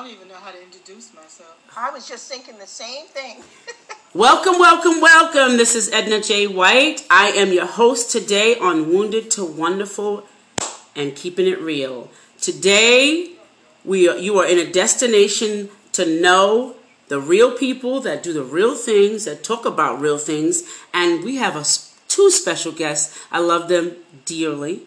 I don't even know how to introduce myself. I was just thinking the same thing. welcome, welcome, welcome. This is Edna J. White. I am your host today on Wounded to Wonderful and Keeping It Real. Today, we are, you are in a destination to know the real people that do the real things, that talk about real things, and we have a, two special guests. I love them dearly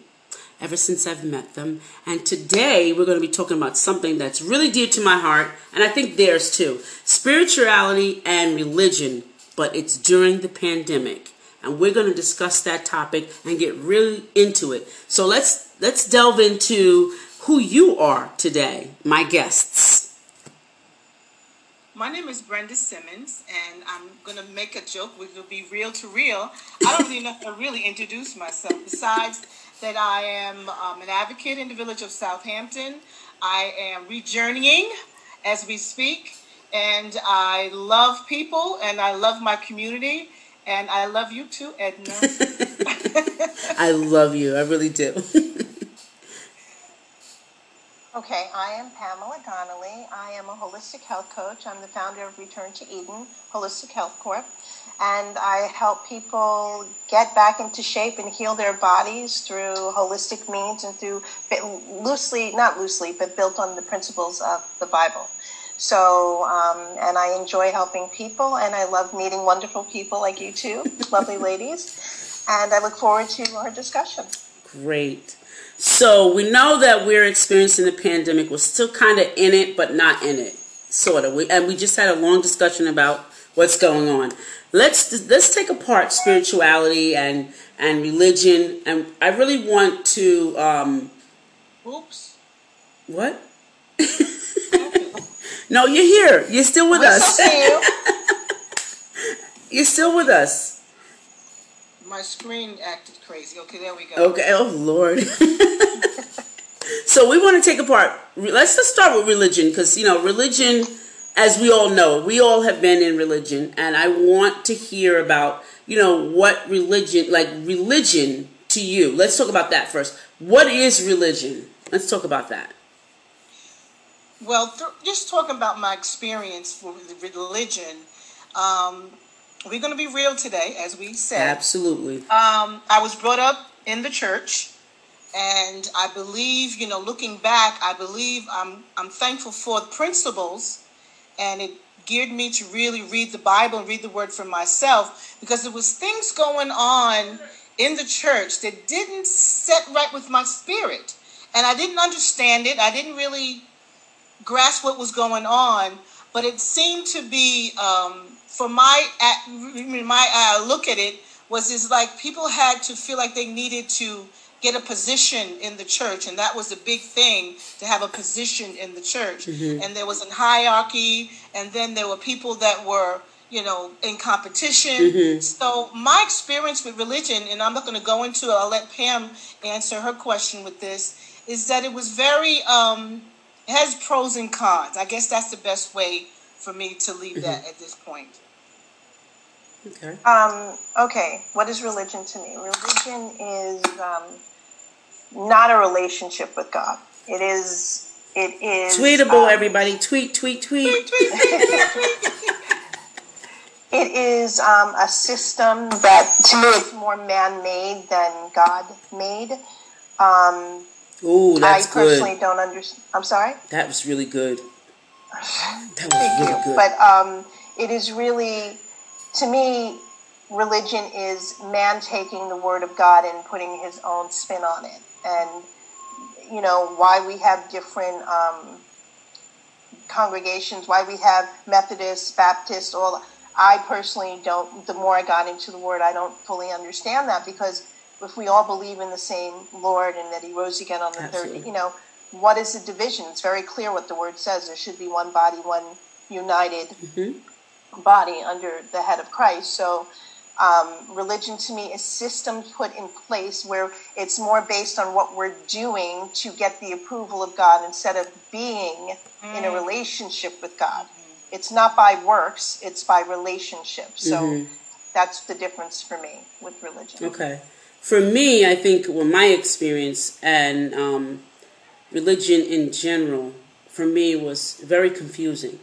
ever since I've met them. And today we're going to be talking about something that's really dear to my heart, and I think theirs too spirituality and religion, but it's during the pandemic. And we're going to discuss that topic and get really into it. So let's let's delve into who you are today, my guests. My name is Brenda Simmons, and I'm going to make a joke which will be real to real. I don't even know how to really introduce myself. Besides that I am um, an advocate in the village of Southampton. I am rejourneying as we speak, and I love people and I love my community, and I love you too, Edna. I love you. I really do. okay, I am Pamela Donnelly. I am a holistic health coach. I'm the founder of Return to Eden Holistic Health Corp and I help people get back into shape and heal their bodies through holistic means and through loosely, not loosely, but built on the principles of the Bible. So, um, and I enjoy helping people, and I love meeting wonderful people like you two, lovely ladies, and I look forward to our discussion. Great. So we know that we're experiencing the pandemic. We're still kind of in it, but not in it, sort of. We, and we just had a long discussion about what's going on. Let's let's take apart spirituality and and religion and i really want to um oops. What? No you're here. You're still with us. you. you're still with us. My screen acted crazy. Okay there we go. Okay. Oh lord. So we want to take apart let's just start with religion because you know religion as we all know, we all have been in religion, and I want to hear about, you know, what religion, like religion to you. Let's talk about that first. What is religion? Let's talk about that. Well, th- just talking about my experience with religion, um, we're going to be real today, as we said. Absolutely. Um, I was brought up in the church, and I believe, you know, looking back, I believe I'm I'm thankful for the principles and it geared me to really read the Bible and read the Word for myself because there was things going on in the church that didn't set right with my spirit, and I didn't understand it. I didn't really grasp what was going on, but it seemed to be, um, for my my uh, look at it, was is like people had to feel like they needed to get a position in the church and that was a big thing to have a position in the church mm-hmm. and there was a hierarchy and then there were people that were you know in competition mm-hmm. so my experience with religion and i'm not going to go into it i'll let pam answer her question with this is that it was very um it has pros and cons i guess that's the best way for me to leave mm-hmm. that at this point Okay. Um, okay. What is religion to me? Religion is um, not a relationship with God. It is. It is tweetable. Um, everybody, tweet, tweet, tweet. tweet, tweet, tweet it is um, a system that, to me, is more man-made than God-made. Um, Ooh, that's I personally good. don't understand. I'm sorry. That was really good. That was Thank really you. good. But um, it is really, to me, religion is man taking the word of God and putting his own spin on it and you know why we have different um, congregations, why we have Methodists, Baptists, all. I personally don't. The more I got into the Word, I don't fully understand that because if we all believe in the same Lord and that He rose again on the Absolutely. third, you know, what is the division? It's very clear what the Word says. There should be one body, one united mm-hmm. body under the head of Christ. So um, religion to me is system put in place where it's more based on what we're doing to get the approval of God instead of being mm. in a mm. relationship with God. Mm-hmm. It's not by works, it's by relationship. So mm-hmm. that's the difference for me with religion. Okay. For me, I think, well, my experience and um, religion in general, for me was very confusing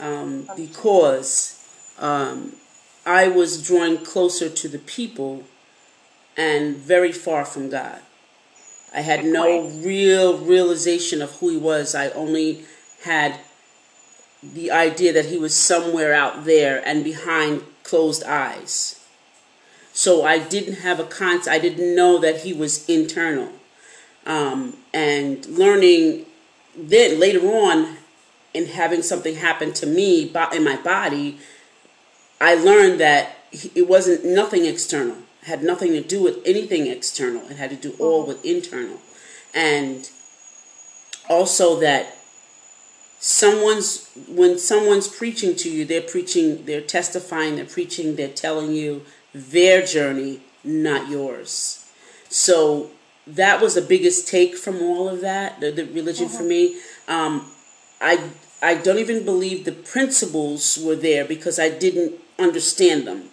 um, because um, I was drawing closer to the people and very far from God. I had no real realization of who He was. I only had the idea that He was somewhere out there and behind closed eyes. So I didn't have a concept. I didn't know that He was internal. Um, and learning then later on and having something happen to me in my body, I learned that it wasn't nothing external. It had nothing to do with anything external. It had to do all with internal. And also that someone's when someone's preaching to you, they're preaching, they're testifying, they're preaching, they're telling you their journey, not yours. So that was the biggest take from all of that, the, the religion for me. Um, I I don't even believe the principles were there because I didn't understand them.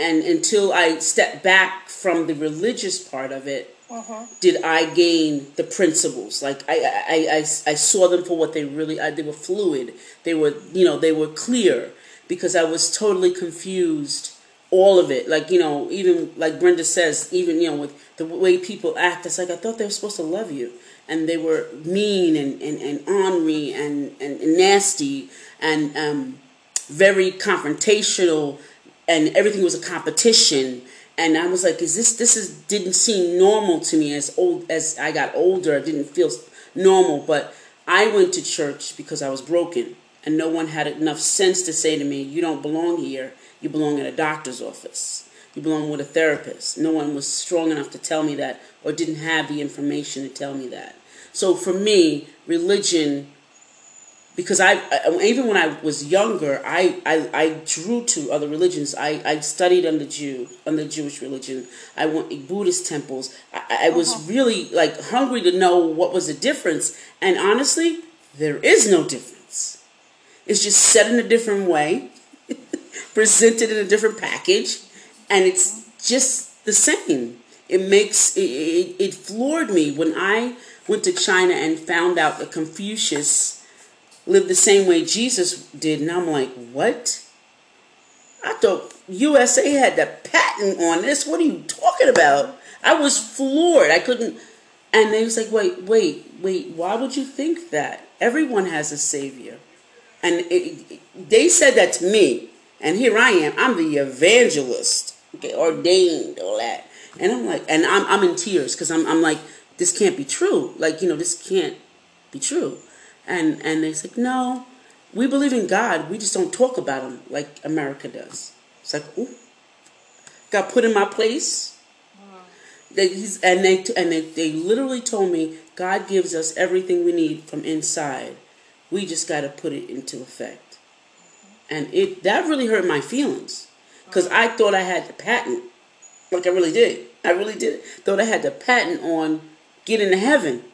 And until I stepped back from the religious part of it, uh-huh. did I gain the principles. Like I, I, I, I saw them for what they really. I, they were fluid. They were, you know, they were clear because I was totally confused. All of it, like you know, even like Brenda says, even you know, with the way people act, it's like I thought they were supposed to love you and they were mean and, and, and ornery and, and, and nasty and um, very confrontational and everything was a competition and I was like, is this this is didn't seem normal to me as old as I got older. It didn't feel normal, but I went to church because I was broken, and no one had enough sense to say to me, "You don't belong here. You belong in a doctor's office. You belong with a therapist." No one was strong enough to tell me that, or didn't have the information to tell me that. So for me, religion, because I, I even when I was younger, I, I, I drew to other religions. I, I studied under Jew, under Jewish religion. I went to Buddhist temples. I, I was uh-huh. really like hungry to know what was the difference. And honestly, there is no difference. It's just said in a different way, presented in a different package, and it's just the same. It makes it, it, it floored me when I went to China and found out that Confucius lived the same way Jesus did. And I'm like, what? I thought USA had the patent on this. What are you talking about? I was floored. I couldn't. And they was like, wait, wait, wait. Why would you think that? Everyone has a savior. And it, they said that to me. And here I am. I'm the evangelist, okay, ordained, all that. And I'm like, and I'm, I'm in tears because I'm, I'm like, this can't be true. Like, you know, this can't be true. And and they said, no, we believe in God. We just don't talk about him like America does. It's like, ooh, got put in my place. They, and they and they, they literally told me God gives us everything we need from inside. We just got to put it into effect. Mm-hmm. And it that really hurt my feelings because I thought I had the patent, like I really did. I really did. Thought I had the patent on get into heaven.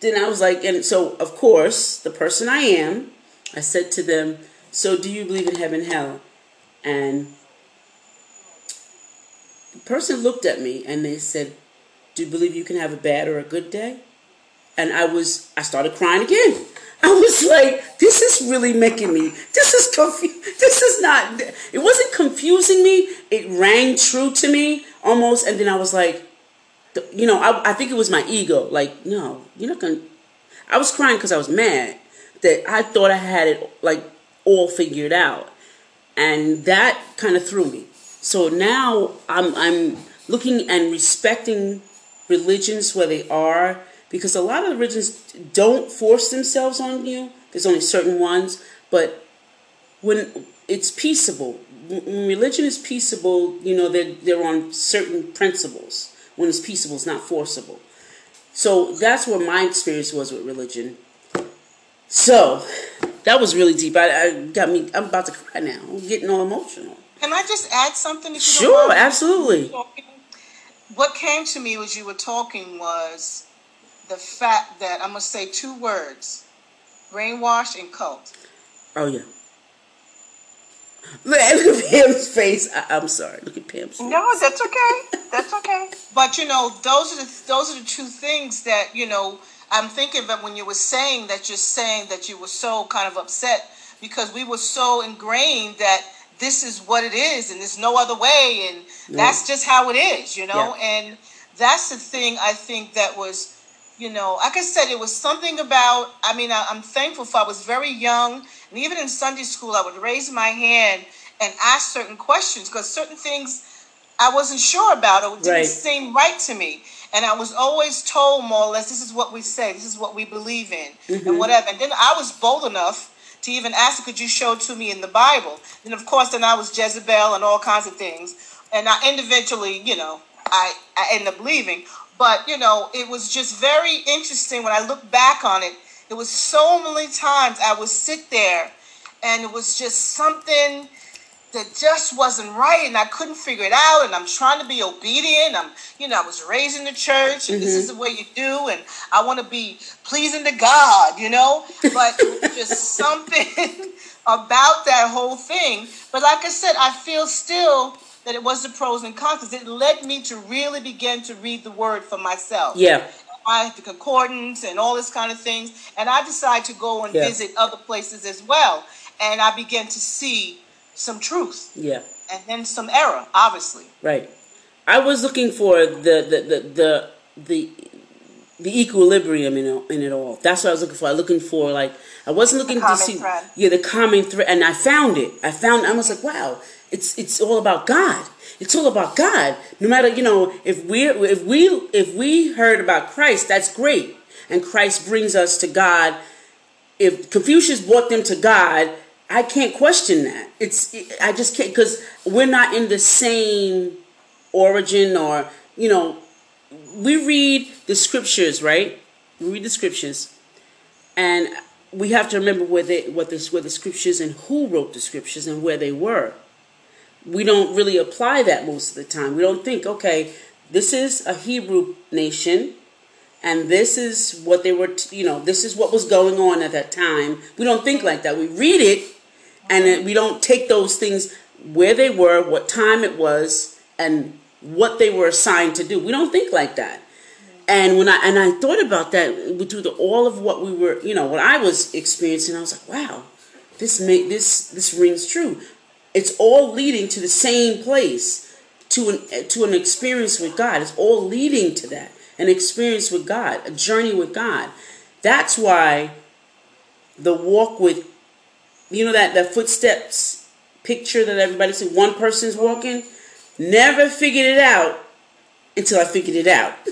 Then I was like, and so of course, the person I am, I said to them, So do you believe in heaven hell? And the person looked at me and they said, Do you believe you can have a bad or a good day? And I was, I started crying again. I was like, this is really making me, this is confused. This is not, it wasn't confusing me. It rang true to me almost. And then I was like, you know, I, I think it was my ego. Like, no, you're not gonna. I was crying because I was mad that I thought I had it like all figured out, and that kind of threw me. So now I'm I'm looking and respecting religions where they are because a lot of religions don't force themselves on you. There's only certain ones, but when it's peaceable, when religion is peaceable, you know they're they're on certain principles when it's peaceable, it's not forcible. So that's where my experience was with religion. So that was really deep. I, I got me. I'm about to cry now. I'm getting all emotional. Can I just add something? If you sure, absolutely. What came to me as you were talking was the fact that I'm gonna say two words: brainwash and cult. Oh yeah. Look at Pam's face. I, am sorry. Look at Pam's face. No, that's okay. That's okay. but you know, those are the those are the two things that you know I'm thinking that when you were saying that, you're saying that you were so kind of upset because we were so ingrained that this is what it is and there's no other way and that's just how it is, you know? Yeah. And that's the thing I think that was, you know, like I said, it was something about, I mean, I, am thankful for I was very young and even in Sunday school, I would raise my hand and ask certain questions because certain things I wasn't sure about or didn't right. seem right to me. And I was always told more or less, this is what we say, this is what we believe in, mm-hmm. and whatever. And then I was bold enough to even ask, could you show it to me in the Bible? And of course, then I was Jezebel and all kinds of things. And I individually, you know, I, I ended up leaving. But, you know, it was just very interesting when I look back on it. It was so many times I would sit there and it was just something that just wasn't right and I couldn't figure it out and I'm trying to be obedient. I'm you know, I was raised in the church and mm-hmm. this is the way you do and I want to be pleasing to God, you know? But just something about that whole thing. But like I said, I feel still that it was the pros and cons it led me to really begin to read the word for myself. Yeah. The concordance and all this kind of things. And I decided to go and yeah. visit other places as well. And I began to see some truth. Yeah. And then some error, obviously. Right. I was looking for the the the the, the, the equilibrium in it, in it all. That's what I was looking for. I was looking for like I wasn't looking to see thread. yeah the common thread, and I found it. I found I was like, wow, it's it's all about God. It's all about God. No matter you know if we if we if we heard about Christ, that's great, and Christ brings us to God. If Confucius brought them to God, I can't question that. It's I just can't because we're not in the same origin or you know we read the scriptures right. We read the scriptures, and we have to remember where they what this where the scriptures and who wrote the scriptures and where they were. We don't really apply that most of the time. We don't think, okay, this is a Hebrew nation and this is what they were, you know, this is what was going on at that time. We don't think like that. We read it and we don't take those things where they were, what time it was, and what they were assigned to do. We don't think like that. And when I and I thought about that through the all of what we were, you know, what I was experiencing, I was like, wow, this make this this rings true. It's all leading to the same place, to an to an experience with God. It's all leading to that, an experience with God, a journey with God. That's why the walk with you know that that footsteps picture that everybody said one person's walking? Never figured it out until i figured it out.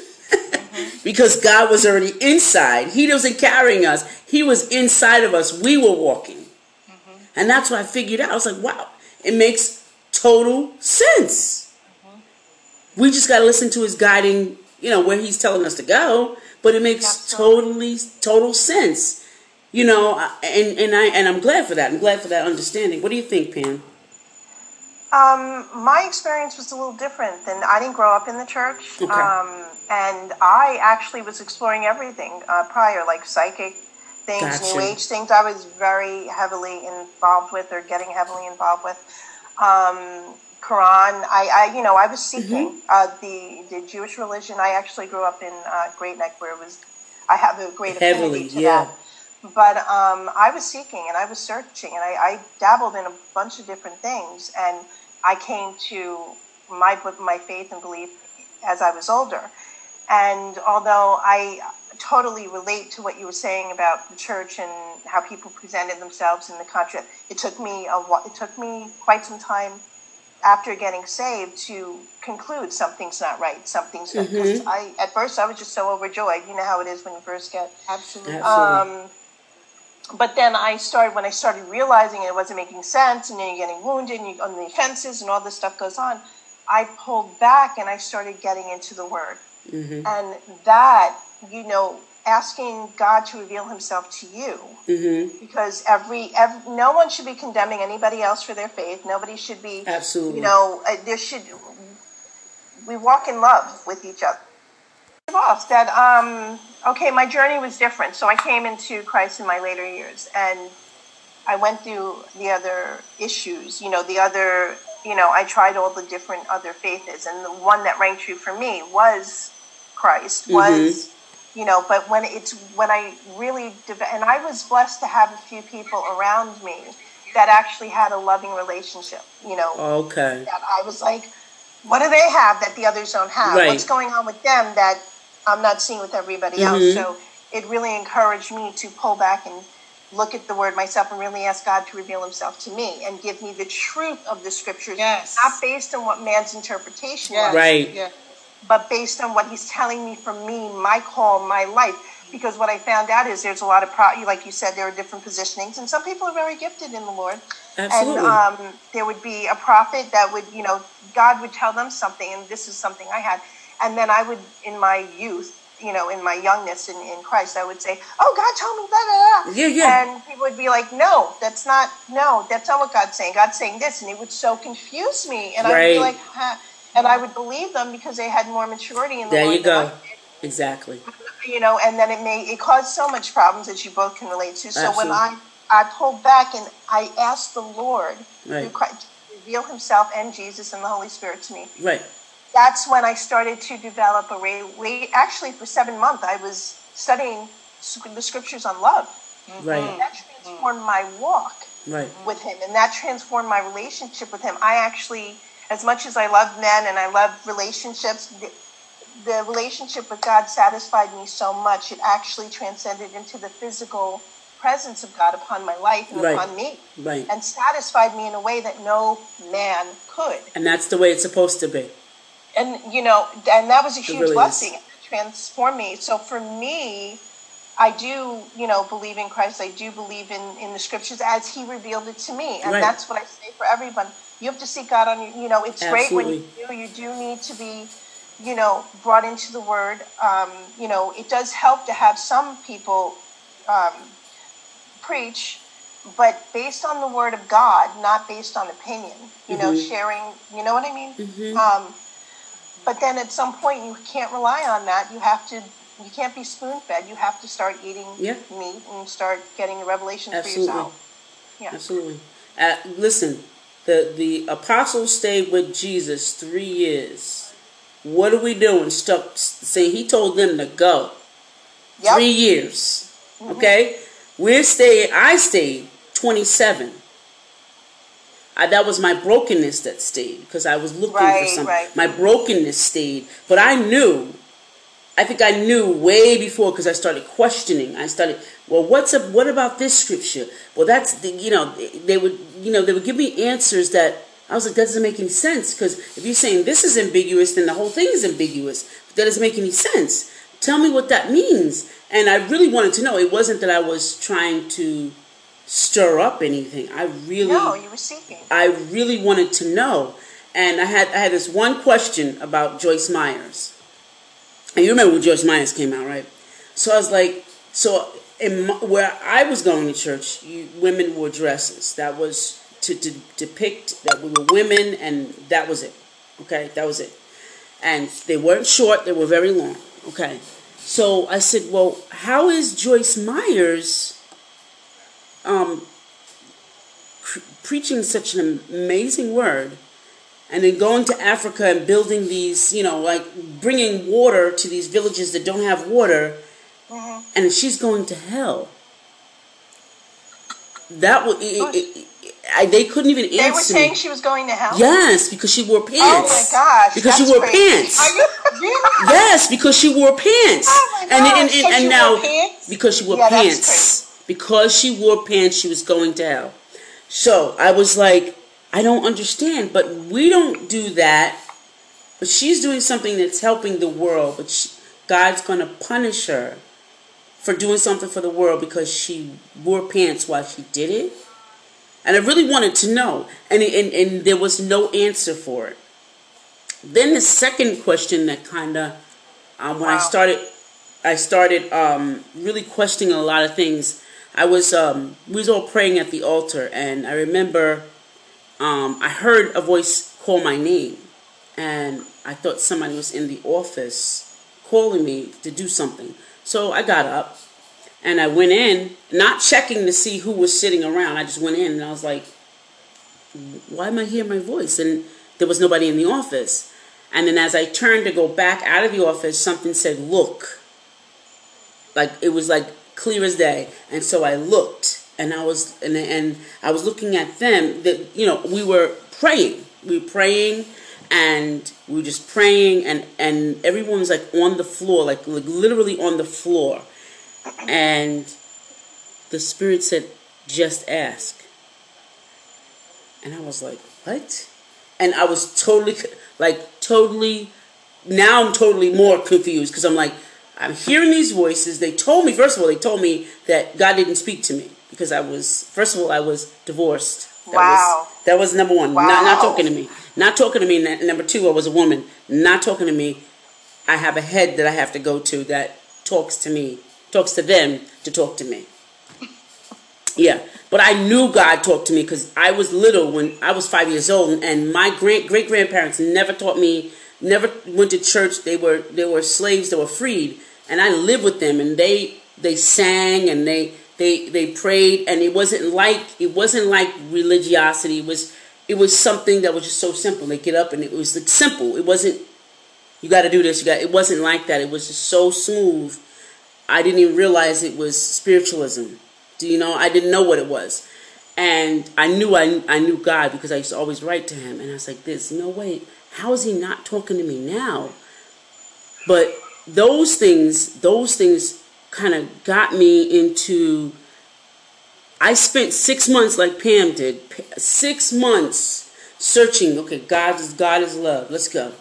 Because god was already inside. He wasn't carrying us. He was inside of us. We were walking. Mm-hmm. and that's what i figured out. I was like wow it makes total sense mm-hmm. we just got to listen to his guiding you know where he's telling us to go but it makes Absolutely. totally total sense you know, and and I and I'm glad for that. I'm glad for that understanding. What do you think, Pam? Um, my experience was a little different than I didn't grow up in the church, okay. um, and I actually was exploring everything uh, prior, like psychic things, gotcha. new age things. I was very heavily involved with, or getting heavily involved with. Um, Quran. I, I, you know, I was seeking mm-hmm. uh, the the Jewish religion. I actually grew up in uh, Great Neck, where it was. I have a great affinity to yeah. that. But um, I was seeking and I was searching and I, I, dabbled in a bunch of different things. And I came to my, my faith and belief as I was older. And although I totally relate to what you were saying about the church and how people presented themselves in the country, it took me a it took me quite some time after getting saved to conclude something's not right, something's not. Mm-hmm. I at first I was just so overjoyed. You know how it is when you first get absolutely. Um, but then I started when I started realizing it wasn't making sense, and then you're getting wounded, and you, on the offenses, and all this stuff goes on. I pulled back and I started getting into the Word, mm-hmm. and that you know, asking God to reveal Himself to you, mm-hmm. because every, every no one should be condemning anybody else for their faith. Nobody should be absolutely. You know, uh, there should we walk in love with each other off that um, okay, my journey was different. So I came into Christ in my later years, and I went through the other issues. You know, the other. You know, I tried all the different other faiths, and the one that rang true for me was Christ. Mm-hmm. Was you know, but when it's when I really and I was blessed to have a few people around me that actually had a loving relationship, you know. Okay. That I was like, what do they have that the others don't have? Right. What's going on with them that I'm not seeing with everybody mm-hmm. else? So it really encouraged me to pull back and look at the word myself and really ask God to reveal himself to me and give me the truth of the scriptures. Yes. Not based on what man's interpretation yes. was. Right. Yeah. But based on what he's telling me from me, my call, my life. Because what I found out is there's a lot of, pro- like you said, there are different positionings, and some people are very gifted in the Lord. Absolutely. And um, there would be a prophet that would, you know, God would tell them something, and this is something I had. And then I would, in my youth, you know, in my youngness in, in Christ, I would say, "Oh, God told me blah." Yeah, yeah. And people would be like, "No, that's not. No, that's not what God's saying. God's saying this," and it would so confuse me, and right. I'd be like, huh. And I would believe them because they had more maturity in the there you go. Exactly. You know, and then it may it caused so much problems that you both can relate to. So Absolutely. when I I pulled back and I asked the Lord right. to reveal Himself and Jesus and the Holy Spirit to me. Right that's when I started to develop a way. Actually, for seven months, I was studying the scriptures on love. Mm-hmm. Right. And that transformed my walk right. with Him, and that transformed my relationship with Him. I actually, as much as I love men and I love relationships, the, the relationship with God satisfied me so much. It actually transcended into the physical presence of God upon my life and right. upon me. Right. And satisfied me in a way that no man could. And that's the way it's supposed to be and you know, and that was a huge really blessing. Is. It transformed me. So for me, I do, you know, believe in Christ. I do believe in in the scriptures as He revealed it to me, and right. that's what I say for everyone. You have to seek God on your. You know, it's Absolutely. great when you do. You do need to be, you know, brought into the Word. Um, you know, it does help to have some people um, preach but based on the word of God, not based on opinion. You mm-hmm. know, sharing. You know what I mean? Mm-hmm. Um, but then at some point, you can't rely on that. You have to. You can't be spoon fed. You have to start eating yeah. meat and start getting a revelation for yourself. Yeah. Absolutely. Uh, listen, the the apostles stayed with Jesus three years. What are we doing? Stuck saying he told them to go. Yep. Three years. Mm-hmm. Okay, we're staying. I stayed twenty seven. I, that was my brokenness that stayed because I was looking right, for something. Right. My brokenness stayed, but I knew. I think I knew way before because I started questioning. I started, well, what's up? What about this scripture? Well, that's the, you know they would you know they would give me answers that I was like that doesn't make any sense because if you're saying this is ambiguous, then the whole thing is ambiguous. That doesn't make any sense. Tell me what that means. And I really wanted to know. It wasn't that I was trying to stir up anything. I really No, you were seeking. I really wanted to know. And I had I had this one question about Joyce Myers. And you remember when Joyce Myers came out, right? So I was like, so in my, where I was going to church, you, women wore dresses. That was to, to depict that we were women, and that was it. Okay, that was it. And they weren't short; they were very long. Okay, so I said, well, how is Joyce Myers? um, pre- preaching such an amazing word and then going to Africa and building these, you know, like bringing water to these villages that don't have water, mm-hmm. and she's going to hell. That would they couldn't even answer. They were saying me. she was going to hell. Yes, because she wore pants. Oh my gosh! Because she wore crazy. pants. Are you really? Yes, because she wore pants. Oh my gosh! And and, and, so and now pants? because she wore yeah, pants because she wore pants, she was going to hell. So I was like, I don't understand, but we don't do that. But she's doing something that's helping the world, but she, God's going to punish her for doing something for the world because she wore pants while she did it. And I really wanted to know, and, and, and there was no answer for it. Then the second question that kind of, um, when wow. I started, I started um, really questioning a lot of things I was um, we was all praying at the altar, and I remember um, I heard a voice call my name, and I thought somebody was in the office calling me to do something. So I got up and I went in, not checking to see who was sitting around. I just went in and I was like, "Why am I hearing my voice?" And there was nobody in the office. And then as I turned to go back out of the office, something said, "Look." like it was like clear as day. And so I looked, and I was and and I was looking at them. That you know we were praying, we were praying, and we were just praying, and and everyone was like on the floor, like like literally on the floor, and the spirit said, "Just ask." And I was like, "What?" And I was totally like totally now I'm totally more confused because I'm like, I'm hearing these voices. They told me, first of all, they told me that God didn't speak to me because I was, first of all, I was divorced. That wow. Was, that was number one. Wow. Not, not talking to me. Not talking to me. Number two, I was a woman. Not talking to me. I have a head that I have to go to that talks to me, talks to them to talk to me. Yeah, but I knew God talked to me because I was little when I was five years old, and my great great grandparents never taught me never went to church. They were they were slaves they were freed, and I lived with them, and they they sang and they they they prayed, and it wasn't like it wasn't like religiosity. It was it was something that was just so simple. They get up and it was like simple. It wasn't you got to do this. You got. It wasn't like that. It was just so smooth. I didn't even realize it was spiritualism. Do you know? I didn't know what it was. And I knew I, I knew God because I used to always write to him. And I was like, "This no way how is he not talking to me now? But those things, those things kind of got me into. I spent six months, like Pam did, six months searching. Okay, God is God is love. Let's go.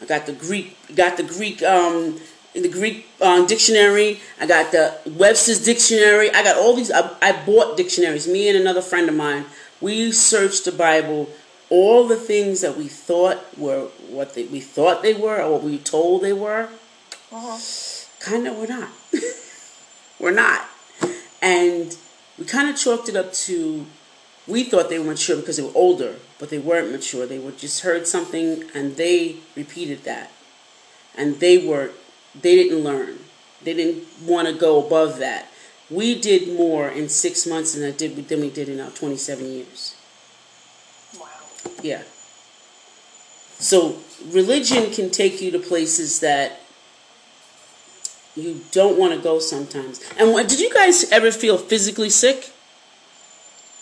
I got the Greek, got the Greek, um, the Greek um, dictionary. I got the Webster's dictionary. I got all these. I, I bought dictionaries. Me and another friend of mine. We searched the Bible all the things that we thought were what they, we thought they were or what we told they were, uh-huh. kind of we're not. we're not. And we kind of chalked it up to we thought they were mature because they were older, but they weren't mature. They were just heard something and they repeated that. And they were they didn't learn. They didn't want to go above that. We did more in six months than I did than we did in our twenty seven years. Wow. Yeah. So religion can take you to places that you don't want to go sometimes. And what, did you guys ever feel physically sick?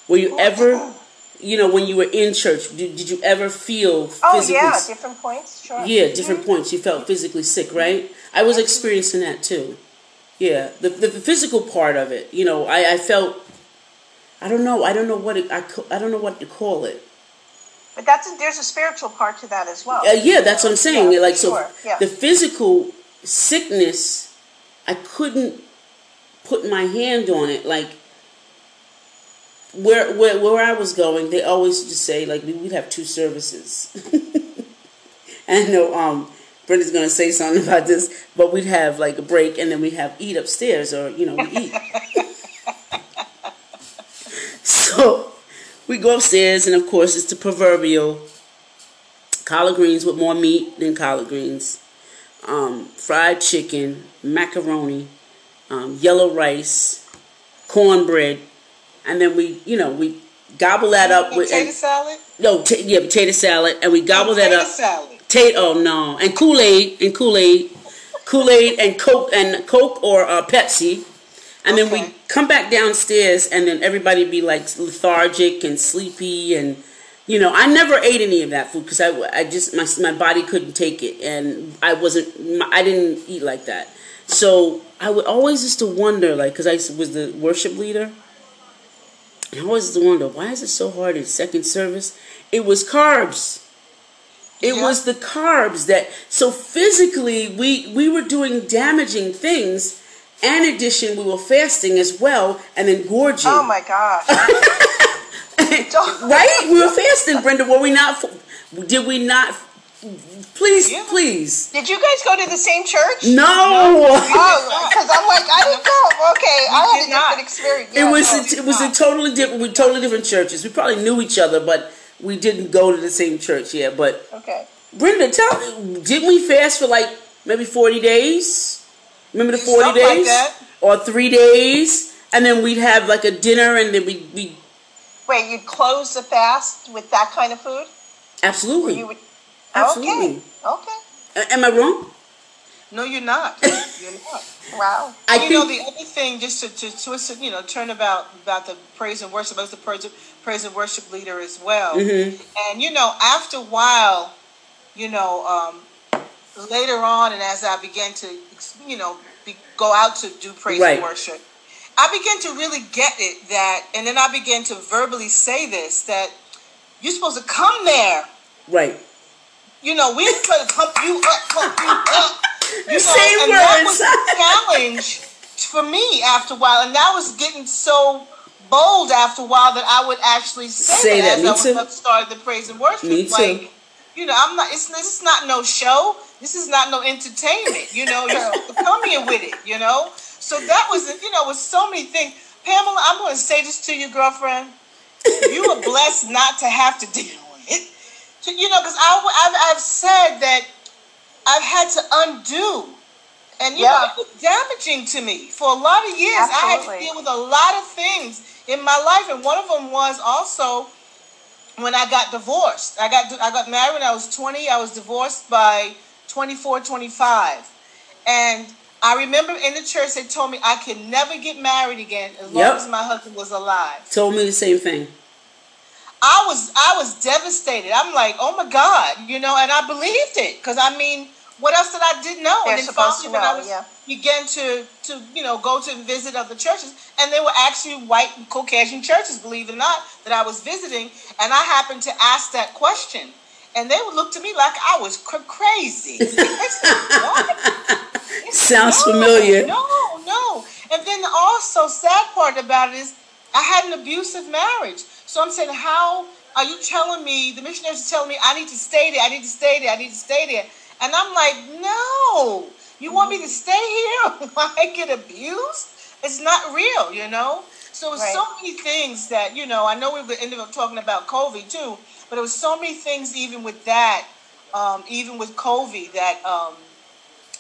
Were you ever, you know, when you were in church, did, did you ever feel physically? Oh yeah, different points, sure. Yeah, different mm-hmm. points. You felt physically sick, right? I was experiencing that too. Yeah, the, the, the physical part of it, you know, I, I felt I don't know. I don't know what it, I, I don't know what to call it. But that's a, there's a spiritual part to that as well. Uh, yeah, that's what I'm saying. Yeah, like so, yeah. the physical sickness, I couldn't put my hand on it. Like where where where I was going, they always just say like we'd have two services. and I know um, Brenda's gonna say something about this, but we'd have like a break and then we'd have eat upstairs or you know we eat. so we go upstairs, and of course, it's the proverbial collard greens with more meat than collard greens, um, fried chicken, macaroni, um, yellow rice, cornbread, and then we, you know, we gobble that up with potato and, salad. No, t- yeah, potato salad, and we gobble that up. Potato salad. Potato, oh no, and Kool Aid and Kool Aid, Kool Aid and Coke and Coke or uh, Pepsi and okay. then we come back downstairs, and then everybody be like lethargic and sleepy, and you know, I never ate any of that food because I, I just my my body couldn't take it, and I wasn't I didn't eat like that. So I would always used to wonder, like, because I was the worship leader, I always used to wonder why is it so hard in second service? It was carbs. It yeah. was the carbs that so physically we we were doing damaging things and in addition, we were fasting as well and then gorging. Oh my God. right? We were fasting, Brenda. Were we not? Did we not? Please, yeah. please. Did you guys go to the same church? No. oh, because I'm like, I didn't go. Okay, I had a different not. experience. Yeah, it was no, a, it was not. a totally different. We totally different churches. We probably knew each other, but we didn't go to the same church. Yeah, but okay. Brenda, tell me, didn't we fast for like maybe forty days? Remember the 40 Something days? Like or three days? And then we'd have like a dinner and then we'd. we'd Wait, you'd close the fast with that kind of food? Absolutely. You Would, Absolutely. Okay. okay. am I wrong? No, you're not. You're not. Wow. I you know the other thing, just to, to twist it, you know, turn about about the praise and worship. I was the praise, praise and worship leader as well. Mm-hmm. And you know, after a while, you know, um, later on, and as I began to, you know, be, go out to do praise right. and worship, I began to really get it that, and then I began to verbally say this that you're supposed to come there, right? You know, we're supposed to pump you up, pump you up. You know, Same and words. that was a challenge for me after a while, and that was getting so bold after a while that I would actually say, say that, that. as Me I was started the praise and worship. Me too. You know, I'm not. It's, it's not no show. This is not no entertainment. You know, you're coming here with it. You know, so that was you know, with so many things. Pamela, I'm going to say this to you, girlfriend. You were blessed not to have to deal with it. You know, because I've, I've said that I've had to undo. And you yeah. know, it was damaging to me. For a lot of years, Absolutely. I had to deal with a lot of things in my life. And one of them was also when I got divorced. I got I got married when I was 20. I was divorced by 24, 25. And I remember in the church they told me I could never get married again as long as my husband was alive. Told me the same thing. I was I was devastated. I'm like, oh my God, you know, and I believed it because I mean, what else did I didn't know? They're and then supposed to know, I was, yeah. began to to you know go to visit other churches, and they were actually white Caucasian churches, believe it or not, that I was visiting, and I happened to ask that question, and they would look to me like I was cr- crazy. Sounds no, familiar. No, no, and then also sad part about it is I had an abusive marriage, so I'm saying how. Are you telling me the missionaries are telling me I need to stay there? I need to stay there. I need to stay there and I'm like, no, you want me to stay here while I get abused? It's not real, you know? So right. so many things that, you know, I know we ended up talking about COVID too, but it was so many things even with that, um, even with COVID that um,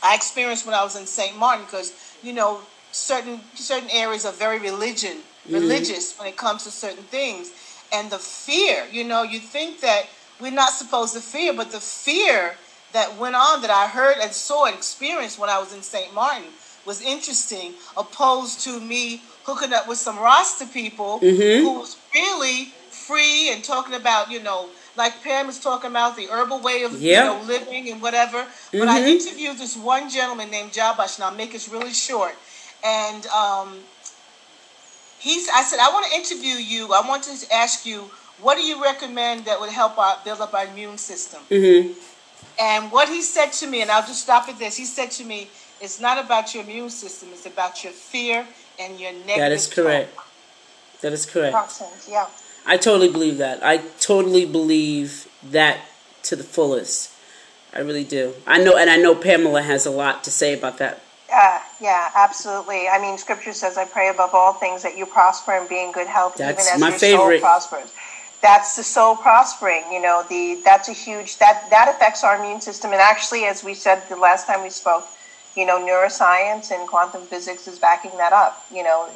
I experienced when I was in St. Martin because, you know, certain certain areas are very religion mm-hmm. religious when it comes to certain things. And the fear, you know, you think that we're not supposed to fear, but the fear that went on that I heard and saw and experienced when I was in St. Martin was interesting, opposed to me hooking up with some Rasta people mm-hmm. who was really free and talking about, you know, like Pam is talking about the herbal way of yep. you know living and whatever. Mm-hmm. But I mm-hmm. interviewed this one gentleman named Jabash, and I'll make this really short. And um, he's, I said, I want to interview you. I want to ask you, what do you recommend that would help our build up our immune system? Mm-hmm. And what he said to me, and I'll just stop at this, he said to me, it's not about your immune system, it's about your fear and your negative. That is correct. Talk. That is correct. Toxins, yeah. I totally believe that. I totally believe that to the fullest. I really do. I know, and I know Pamela has a lot to say about that. Uh, yeah, absolutely. I mean, Scripture says, "I pray above all things that you prosper and be in good health, That's even as my your favorite. soul prospers." That's the soul prospering you know the that's a huge that that affects our immune system and actually as we said the last time we spoke you know neuroscience and quantum physics is backing that up you know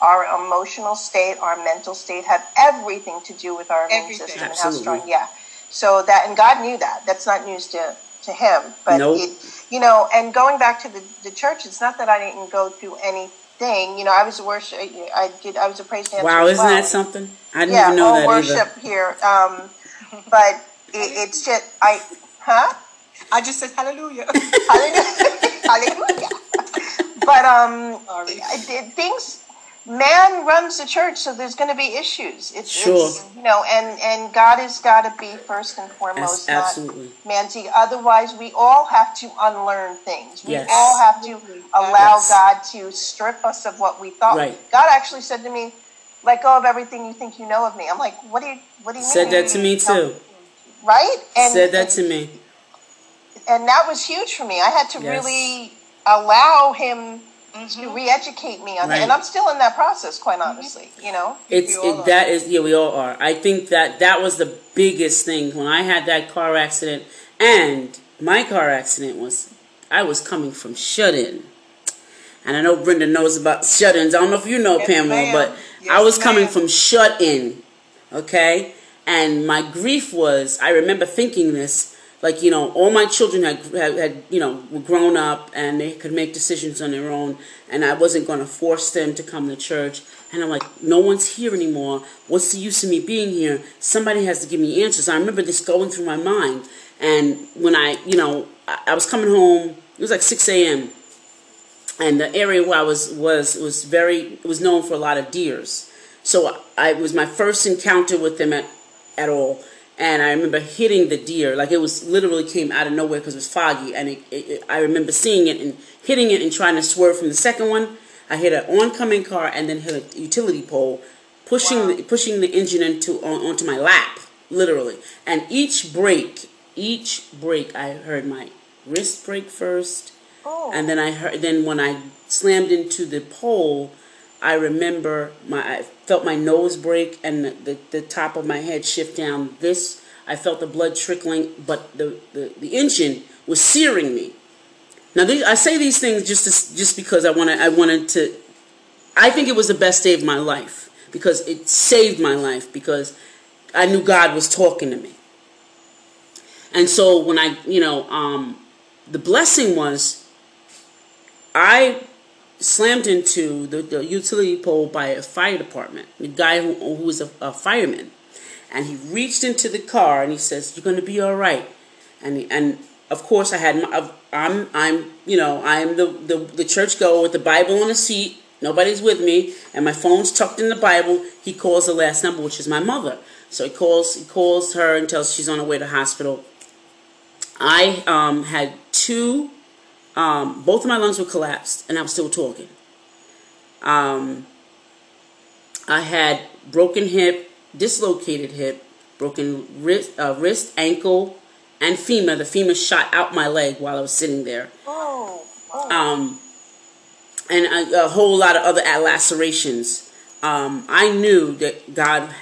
our emotional state our mental state have everything to do with our immune everything. system Absolutely. and how strong yeah so that and god knew that that's not news to to him but nope. it, you know and going back to the, the church it's not that i didn't go through any thing. You know, I was a worship. I did. I was a praise dancer. Wow, isn't well. that something? I didn't yeah, even know that worship either. here. Um, but it, it's just I, huh? I just said hallelujah. hallelujah. hallelujah. But um, it, things man runs the church, so there's going to be issues. It's, sure. It's, you know, and and God has got to be first and foremost, As, absolutely. man's Otherwise, we all have to unlearn things. We yes. all have to allow yes. God to strip us of what we thought. Right. God actually said to me, "Let go of everything you think you know of me." I'm like, "What do you? What do you said mean?" Said that to me too. Right. And said that to me. And that was huge for me. I had to yes. really allow Him mm-hmm. to re-educate me on right. and I'm still in that process, quite honestly. Mm-hmm. You know, it's it, that is yeah, we all are. I think that that was the biggest thing when I had that car accident, and my car accident was I was coming from shut in. And I know Brenda knows about shut-ins. I don't know if you know yes, Pamela, ma'am. but yes, I was coming from shut in. Okay? And my grief was, I remember thinking this, like you know all my children had, had, had you know were grown up and they could make decisions on their own and i wasn't going to force them to come to church. And i'm like no one's here anymore. What's the use of me being here? Somebody has to give me answers. I remember this going through my mind. And when i you know i, I was coming home it was like 6 a.m and the area where i was was was very was known for a lot of deers. So I, it was my first encounter with them at, at all and I remember hitting the deer like it was literally came out of nowhere because it was foggy, and it, it, I remember seeing it and hitting it and trying to swerve from the second one. I hit an oncoming car and then hit a utility pole, pushing wow. the, pushing the engine into on, onto my lap, literally. And each break, each break, I heard my wrist break first, oh. and then I heard then when I slammed into the pole, I remember my I felt my nose break and the, the, top of my head shift down. This I felt the blood trickling, but the, the, the engine was searing me. Now these, I say these things just to, just because I wanted I wanted to. I think it was the best day of my life because it saved my life because I knew God was talking to me. And so when I you know um, the blessing was I slammed into the, the, utility pole by a fire department, the guy who, who was a, a, fireman. And he reached into the car and he says, You're going to be all right. And, he, and of course, I had my, I'm, I'm, you know, I'm the, the, the church goer with the Bible on the seat. Nobody's with me, and my phone's tucked in the Bible. He calls the last number, which is my mother. So he calls, he calls her and tells she's on her way to hospital. I um, had two um, both of my lungs were collapsed, and I was still talking. Um, I had broken hip, dislocated hip, broken wrist, uh, wrist, ankle, and femur. The femur shot out my leg while I was sitting there. Oh. oh. Um, and a, a, whole lot of other lacerations. Um, I knew that God,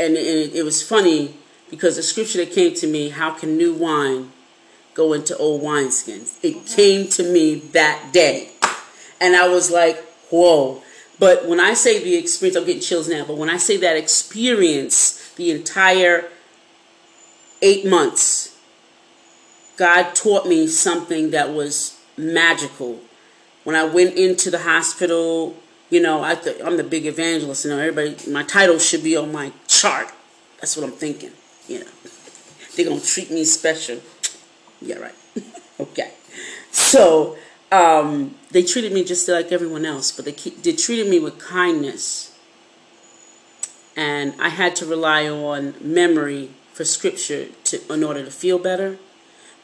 and it, it was funny because the scripture that came to me, how can new wine go into old wineskins. It came to me that day. And I was like, whoa. But when I say the experience, I'm getting chills now, but when I say that experience, the entire eight months, God taught me something that was magical. When I went into the hospital, you know, I th- I'm the big evangelist. You know, everybody, my title should be on my chart. That's what I'm thinking. You know, they're gonna treat me special. Yeah, right. okay. So um, they treated me just like everyone else, but they, they treated me with kindness. And I had to rely on memory for scripture to, in order to feel better.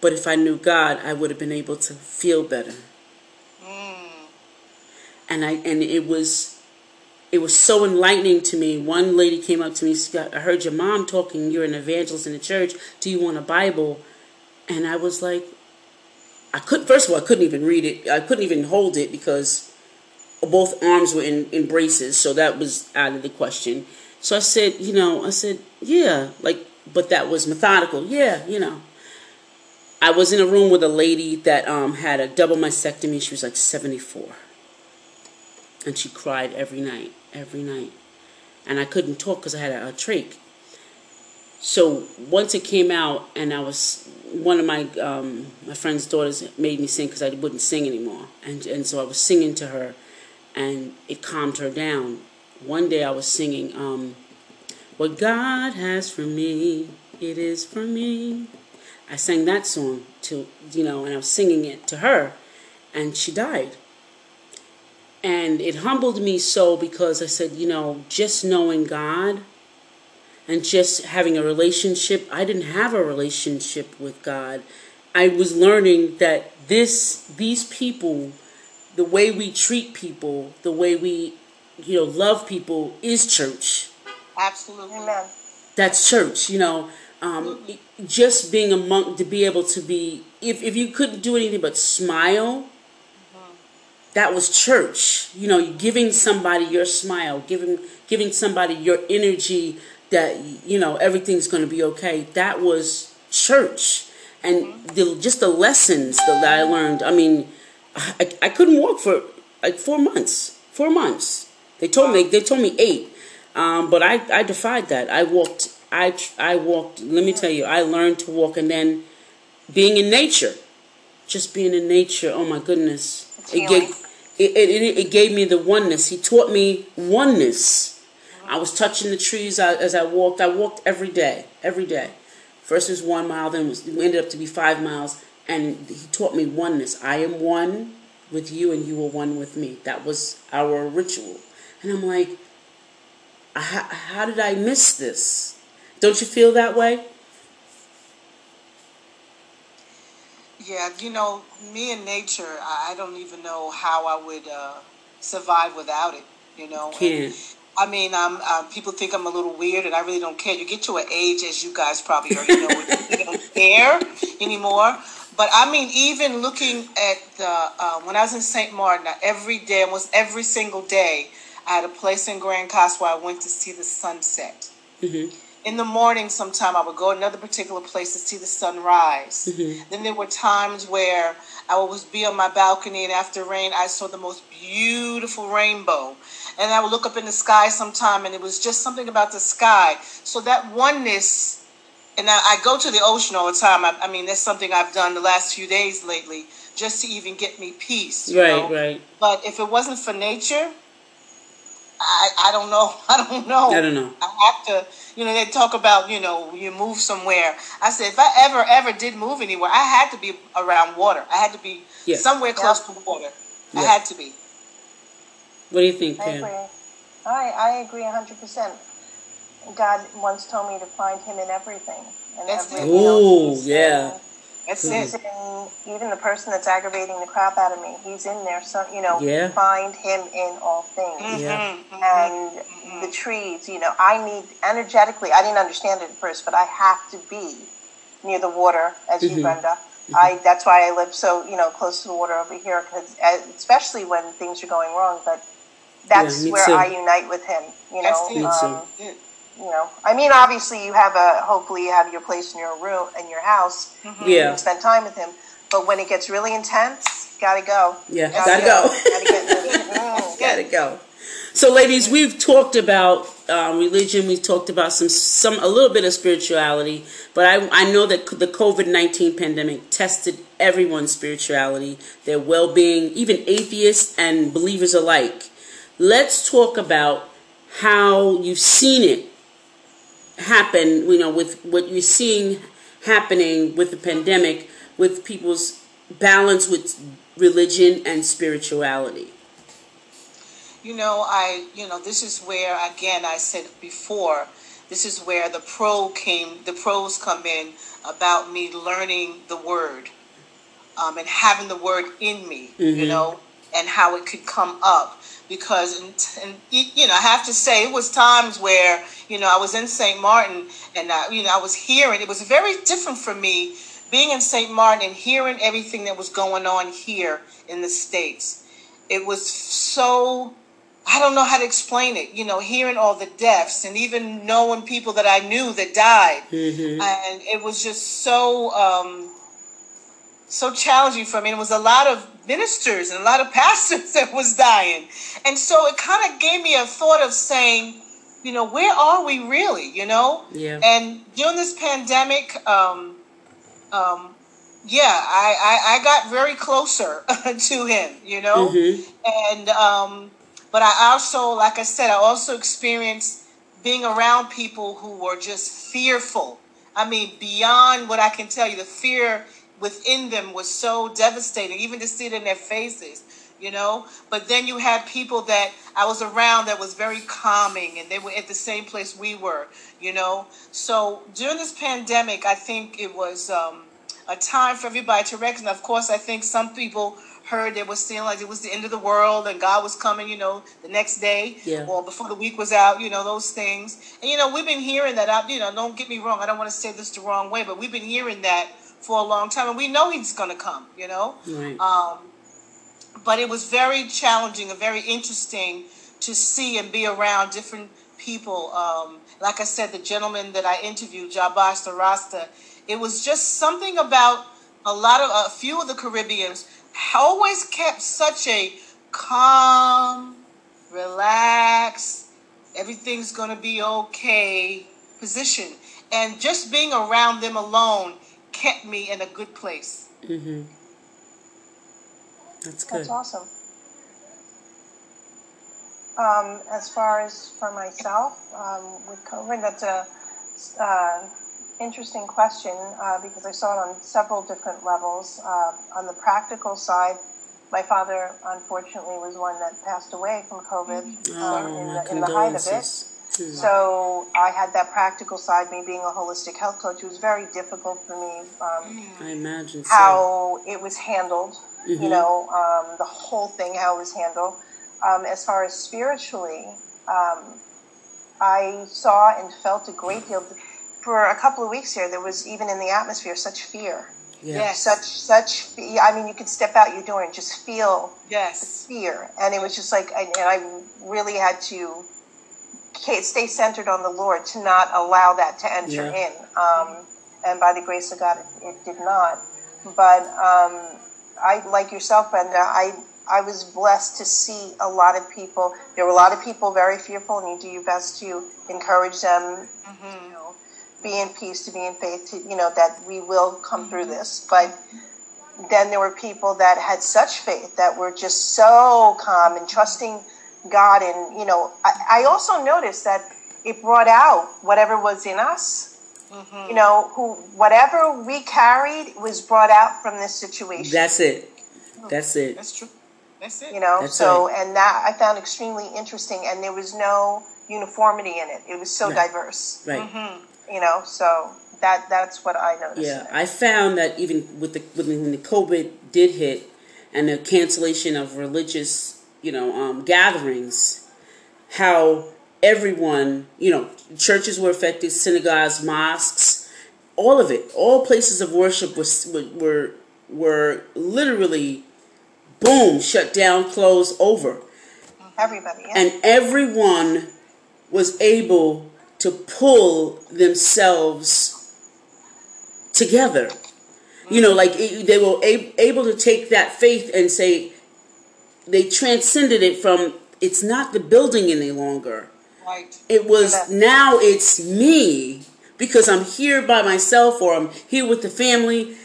But if I knew God, I would have been able to feel better. Mm. And I and it was it was so enlightening to me. One lady came up to me, I heard your mom talking, you're an evangelist in the church. Do you want a Bible? And I was like, I couldn't, first of all I couldn't even read it. I couldn't even hold it because both arms were in, in braces, so that was out of the question. So I said, you know, I said, yeah, like, but that was methodical. Yeah, you know. I was in a room with a lady that um, had a double mastectomy. She was like 74. And she cried every night, every night. And I couldn't talk because I had a, a trach. So once it came out, and I was one of my um, my friend's daughters made me sing because I wouldn't sing anymore, and and so I was singing to her, and it calmed her down. One day I was singing, um, "What God has for me, it is for me." I sang that song to you know, and I was singing it to her, and she died. And it humbled me so because I said, you know, just knowing God and just having a relationship. I didn't have a relationship with God. I was learning that this these people, the way we treat people, the way we you know love people is church. Absolutely. Amen. That's church, you know. Um, just being a monk to be able to be if, if you couldn't do anything but smile mm-hmm. that was church you know giving somebody your smile giving giving somebody your energy that you know everything's going to be okay. That was church, and the, just the lessons that I learned. I mean, I, I couldn't walk for like four months. Four months. They told me they told me eight, um, but I I defied that. I walked. I I walked. Let me tell you, I learned to walk, and then being in nature, just being in nature. Oh my goodness, it gave it, it, it gave me the oneness. He taught me oneness. I was touching the trees as I walked. I walked every day, every day. First it was one mile, then it, ended up to be five miles, and he taught me oneness. I am one with you, and you are one with me. That was our ritual, and I'm like, how, how did I miss this? Don't you feel that way? Yeah, you know, me and nature, I don't even know how I would uh, survive without it. You know, can't. I mean, um, uh, people think I'm a little weird, and I really don't care. You get to an age, as you guys probably are, you know, you don't care anymore. But I mean, even looking at the uh, when I was in St. Martin, every day, almost every single day, I had a place in Grand Case where I went to see the sunset. Mm-hmm in the morning sometime I would go another particular place to see the sunrise. Mm-hmm. Then there were times where I would be on my balcony and after rain I saw the most beautiful rainbow. And I would look up in the sky sometime and it was just something about the sky. So that oneness and I, I go to the ocean all the time. I, I, mean that's something I've done the last few days lately just to even get me peace. right, know? right. But if it wasn't for nature, I, I don't know. I don't know. I don't know. I have to, you know, they talk about, you know, you move somewhere. I said, if I ever, ever did move anywhere, I had to be around water. I had to be yeah. somewhere close yeah. to water. Yeah. I had to be. What do you think, Pam? I agree. I, I agree 100%. God once told me to find him in everything. And That's every, Oh, yeah. That's he's it. Even the person that's aggravating the crap out of me, he's in there. So you know, yeah. find him in all things. Mm-hmm. Yeah. Mm-hmm. And mm-hmm. the trees, you know, I need energetically. I didn't understand it at first, but I have to be near the water, as mm-hmm. you, Brenda. Mm-hmm. I that's why I live so you know close to the water over here, because especially when things are going wrong. But that's yeah, where too. I unite with him. You know, um, you know, I mean, obviously you have a, hopefully you have your place in your room, in your house. Mm-hmm. Yeah. You spend time with him. But when it gets really intense, gotta go. Yeah, gotta, gotta go. go. gotta, gotta go. So, ladies, we've talked about um, religion. We've talked about some, some, a little bit of spirituality. But I, I know that the COVID nineteen pandemic tested everyone's spirituality, their well being, even atheists and believers alike. Let's talk about how you've seen it happen, you know, with what you're seeing happening with the pandemic, with people's balance with religion and spirituality? You know, I, you know, this is where, again, I said before, this is where the pro came, the pros come in about me learning the word um, and having the word in me, mm-hmm. you know, and how it could come up because and, and, you know I have to say it was times where you know I was in St. Martin and I, you know I was hearing it was very different for me being in St. Martin and hearing everything that was going on here in the states. It was so I don't know how to explain it. You know, hearing all the deaths and even knowing people that I knew that died, mm-hmm. and it was just so. Um, so challenging for me. It was a lot of ministers and a lot of pastors that was dying. And so it kind of gave me a thought of saying, you know, where are we really, you know? Yeah. And during this pandemic, um, um, yeah, I, I, I got very closer to him, you know? Mm-hmm. And, um, but I also, like I said, I also experienced being around people who were just fearful. I mean, beyond what I can tell you, the fear within them was so devastating, even to see it in their faces, you know. But then you had people that I was around that was very calming, and they were at the same place we were, you know. So during this pandemic, I think it was um, a time for everybody to recognize. Of course, I think some people heard they were saying like it was the end of the world and God was coming, you know, the next day yeah. or before the week was out, you know, those things. And you know, we've been hearing that out, you know, don't get me wrong, I don't want to say this the wrong way, but we've been hearing that for a long time, and we know he's going to come. You know, right. um, but it was very challenging and very interesting to see and be around different people. Um, like I said, the gentleman that I interviewed, Jabbash the Rasta, it was just something about a lot of a few of the Caribbeans always kept such a calm, relaxed, everything's going to be okay position. And just being around them alone kept me in a good place. Mm-hmm. That's good. That's awesome. Um, as far as for myself um, with COVID, that's a uh, interesting question uh, because I saw it on several different levels. Uh, on the practical side, my father unfortunately was one that passed away from COVID mm-hmm. um, oh, in, the, in the height of it. So I had that practical side. Me being a holistic health coach, it was very difficult for me. Um, I imagine how so. it was handled. Mm-hmm. You know, um, the whole thing, how it was handled. Um, as far as spiritually, um, I saw and felt a great deal. For a couple of weeks here, there was even in the atmosphere such fear. Yes. Such, such. I mean, you could step out your door and just feel yes. fear, and it was just like, and I really had to stay centered on the Lord to not allow that to enter yeah. in. Um, and by the grace of God, it, it did not. But um, I, like yourself, Brenda, I I was blessed to see a lot of people. There were a lot of people very fearful, and you do your best to encourage them. Mm-hmm. You know, be in peace, to be in faith, to you know that we will come mm-hmm. through this. But then there were people that had such faith that were just so calm and trusting God. And you know, I, I also noticed that it brought out whatever was in us. Mm-hmm. You know, who whatever we carried was brought out from this situation. That's it. That's it. That's true. That's it. You know, That's so right. and that I found extremely interesting, and there was no uniformity in it. It was so right. diverse. Right. Mm-hmm. You know, so that that's what I noticed. Yeah, I found that even with the when the COVID did hit, and the cancellation of religious, you know, um, gatherings, how everyone, you know, churches were affected, synagogues, mosques, all of it, all places of worship was were were literally boom, shut down, closed, over. Everybody. Yeah. And everyone was able to pull themselves together. You know, like they were able to take that faith and say, they transcended it from it's not the building any longer. Right. It was yeah. now it's me because I'm here by myself or I'm here with the family.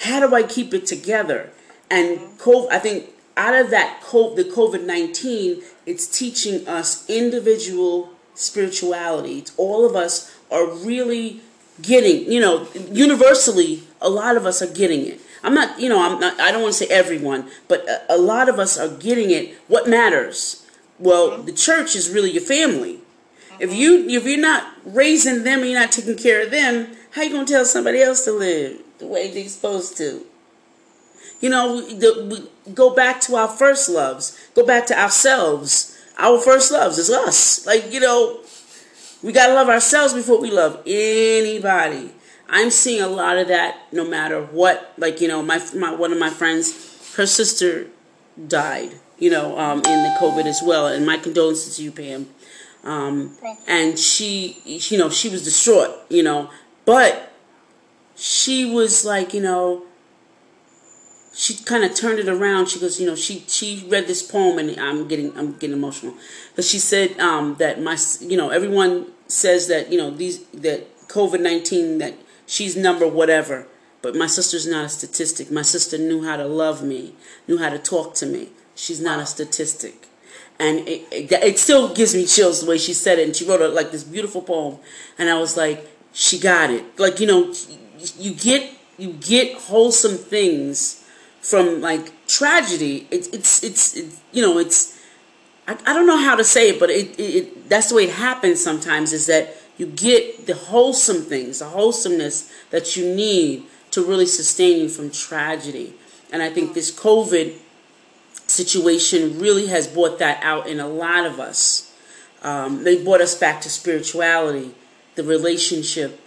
How do I keep it together? And COVID, I think out of that COVID, the COVID 19, it's teaching us individual spirituality. All of us are really getting, you know, universally, a lot of us are getting it. I'm not, you know, I'm not, I don't want to say everyone, but a, a lot of us are getting it. What matters? Well, mm-hmm. the church is really your family. Mm-hmm. If you if you're not raising them and you're not taking care of them, how you gonna tell somebody else to live the way they're supposed to? You know, the, we go back to our first loves. Go back to ourselves. Our first loves is us. Like, you know, we got to love ourselves before we love anybody. I'm seeing a lot of that no matter what. Like, you know, my, my one of my friends, her sister died, you know, um, in the COVID as well. And my condolences to you, Pam. Um, and she, you know, she was distraught, you know, but she was like, you know, she kind of turned it around. She goes, you know, she she read this poem, and I'm getting I'm getting emotional, but she said um, that my you know everyone says that you know these that COVID nineteen that she's number whatever, but my sister's not a statistic. My sister knew how to love me, knew how to talk to me. She's not a statistic, and it, it, it still gives me chills the way she said it. And she wrote a, like this beautiful poem, and I was like, she got it. Like you know, you get you get wholesome things from like tragedy. It, it's it's it, you know it's I, I don't know how to say it, but it, it that's the way it happens sometimes. Is that you get the wholesome things, the wholesomeness that you need to really sustain you from tragedy. And I think this COVID situation really has brought that out in a lot of us. Um, they brought us back to spirituality, the relationship,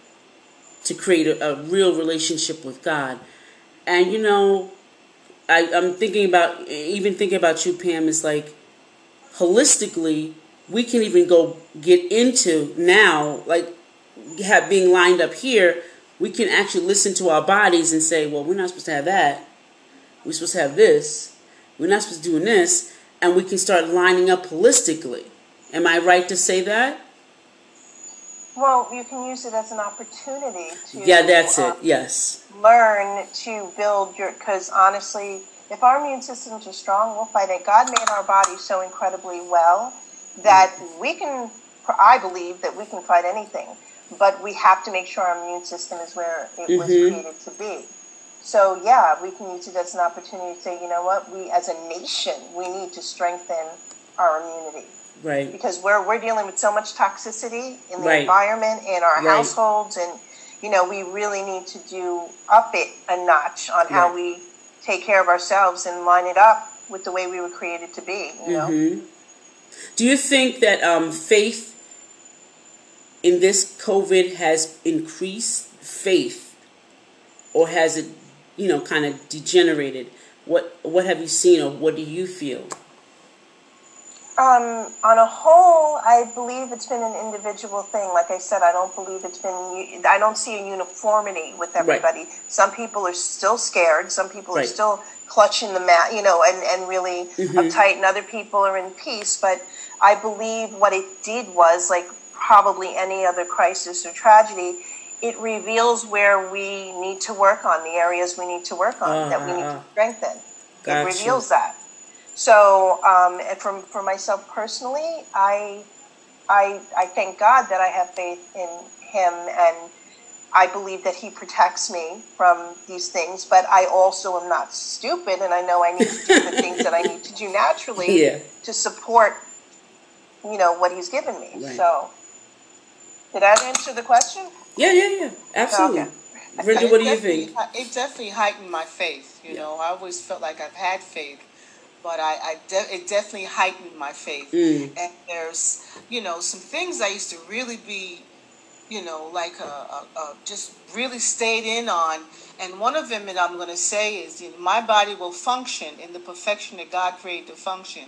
to create a, a real relationship with God. And you know, I, I'm thinking about even thinking about you, Pam. Is like holistically, we can even go get into now, like have being lined up here. We can actually listen to our bodies and say, well, we're not supposed to have that. We're supposed to have this. We're not supposed to do this, and we can start lining up holistically. Am I right to say that? Well, you can use it as an opportunity to. Yeah, that's um, it. Yes. Learn to build your, because honestly, if our immune systems are strong, we'll fight it. God made our body so incredibly well that we can, I believe that we can fight anything, but we have to make sure our immune system is where it mm-hmm. was created to be. So yeah, we can use it as an opportunity to say, you know what, we as a nation, we need to strengthen our immunity. Right. Because we're we're dealing with so much toxicity in the right. environment, in our right. households, and you know we really need to do up it a notch on how we take care of ourselves and line it up with the way we were created to be. You know. Mm-hmm. Do you think that um, faith in this COVID has increased faith, or has it, you know, kind of degenerated? What What have you seen, or what do you feel? Um, on a whole, I believe it's been an individual thing. Like I said, I don't believe it's been. I don't see a uniformity with everybody. Right. Some people are still scared. Some people right. are still clutching the mat, you know, and and really mm-hmm. uptight, and other people are in peace. But I believe what it did was like probably any other crisis or tragedy. It reveals where we need to work on the areas we need to work on uh-huh. that we need to uh-huh. strengthen. Gotcha. It reveals that. So, um, from for myself personally, I, I, I thank God that I have faith in Him, and I believe that He protects me from these things. But I also am not stupid, and I know I need to do the things that I need to do naturally yeah. to support, you know, what He's given me. Right. So, did that answer the question? Yeah, yeah, yeah, absolutely. Okay. Bridget, what do you think? It definitely heightened my faith. You yeah. know, I always felt like I've had faith but I, I de- it definitely heightened my faith. Mm. And there's, you know, some things I used to really be, you know, like a, a, a just really stayed in on. And one of them that I'm going to say is, you know, my body will function in the perfection that God created to function.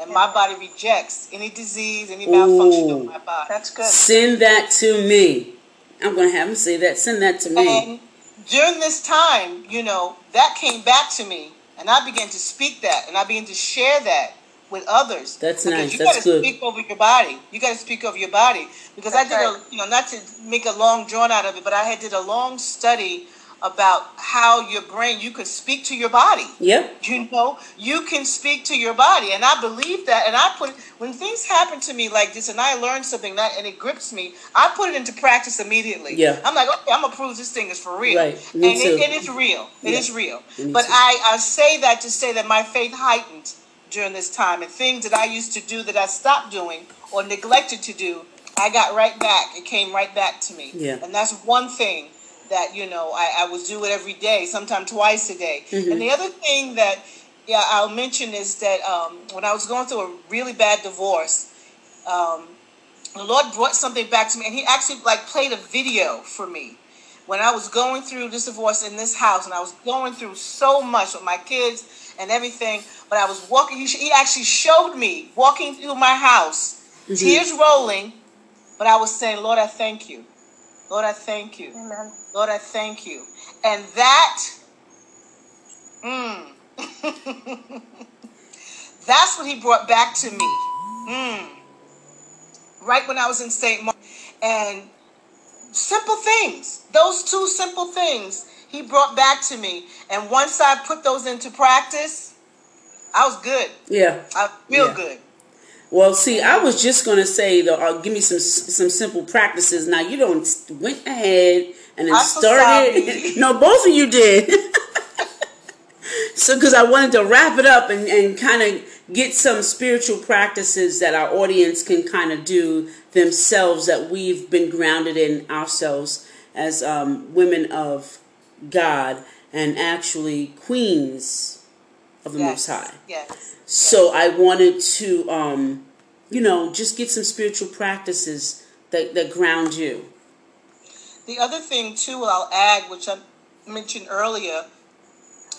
And yeah. my body rejects any disease, any malfunction of my body. That's good. Send that to me. I'm going to have him say that. Send that to me. And during this time, you know, that came back to me and I began to speak that and I began to share that with others. That's because nice. You That's gotta speak over your body. You gotta speak over your body. Because That's I did right. a you know, not to make a long drawn out of it, but I had did a long study about how your brain you can speak to your body. Yeah. You know, you can speak to your body, and I believe that. And I put when things happen to me like this, and I learn something that and it grips me, I put it into practice immediately. Yeah. I'm like, okay, I'm gonna prove this thing is for real. Right. Me and too. It, it is real. It yeah. is real. Me but I I say that to say that my faith heightened during this time, and things that I used to do that I stopped doing or neglected to do, I got right back. It came right back to me. Yeah. And that's one thing that you know I, I would do it every day, sometimes twice a day. Mm-hmm. And the other thing that yeah I'll mention is that um, when I was going through a really bad divorce, um, the Lord brought something back to me, and He actually like played a video for me when I was going through this divorce in this house, and I was going through so much with my kids and everything. But I was walking. He, he actually showed me walking through my house, mm-hmm. tears rolling. But I was saying, Lord, I thank you. Lord, I thank you. Amen. Lord, I thank you. And that, mm, that's what he brought back to me. Mm. Right when I was in St. Mark. And simple things, those two simple things, he brought back to me. And once I put those into practice, I was good. Yeah. I feel yeah. good. Well, see, I was just gonna say though, uh, give me some some simple practices. Now you don't went ahead and then started. no, both of you did. so, because I wanted to wrap it up and and kind of get some spiritual practices that our audience can kind of do themselves that we've been grounded in ourselves as um, women of God and actually queens of the yes. Most High. Yes. So I wanted to, um, you know, just get some spiritual practices that, that ground you. The other thing, too, I'll add, which I mentioned earlier,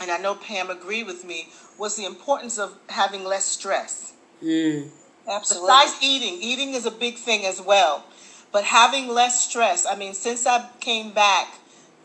and I know Pam agreed with me, was the importance of having less stress. Mm. Absolutely. Besides eating, eating is a big thing as well. But having less stress, I mean, since I came back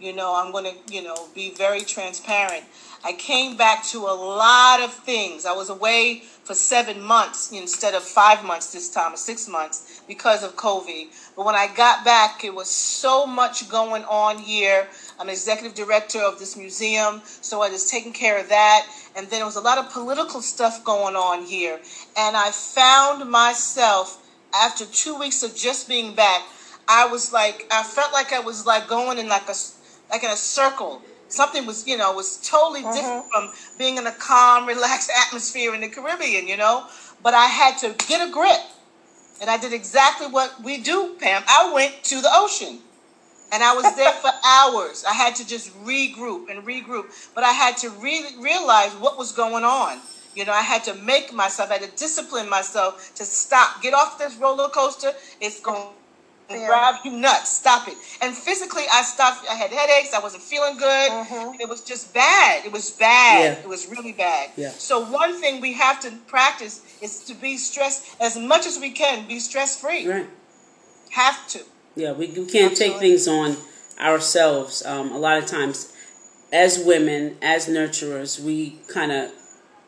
You know, I'm going to, you know, be very transparent. I came back to a lot of things. I was away for seven months instead of five months this time, or six months because of COVID. But when I got back, it was so much going on here. I'm executive director of this museum, so I was taking care of that. And then there was a lot of political stuff going on here. And I found myself after two weeks of just being back, I was like, I felt like I was like going in like a, like in a circle. Something was, you know, was totally mm-hmm. different from being in a calm, relaxed atmosphere in the Caribbean, you know. But I had to get a grip. And I did exactly what we do, Pam. I went to the ocean. And I was there for hours. I had to just regroup and regroup. But I had to re- realize what was going on. You know, I had to make myself, I had to discipline myself to stop. Get off this roller coaster. It's going to drive you nuts. Stop it. And physically, I stopped. I had headaches. I wasn't feeling good. Mm-hmm. It was just bad. It was bad. Yeah. It was really bad. Yeah. So, one thing we have to practice is to be stressed as much as we can, be stress free. Right. Have to. Yeah, we, we can't Absolutely. take things on ourselves. Um, a lot of times, as women, as nurturers, we kind of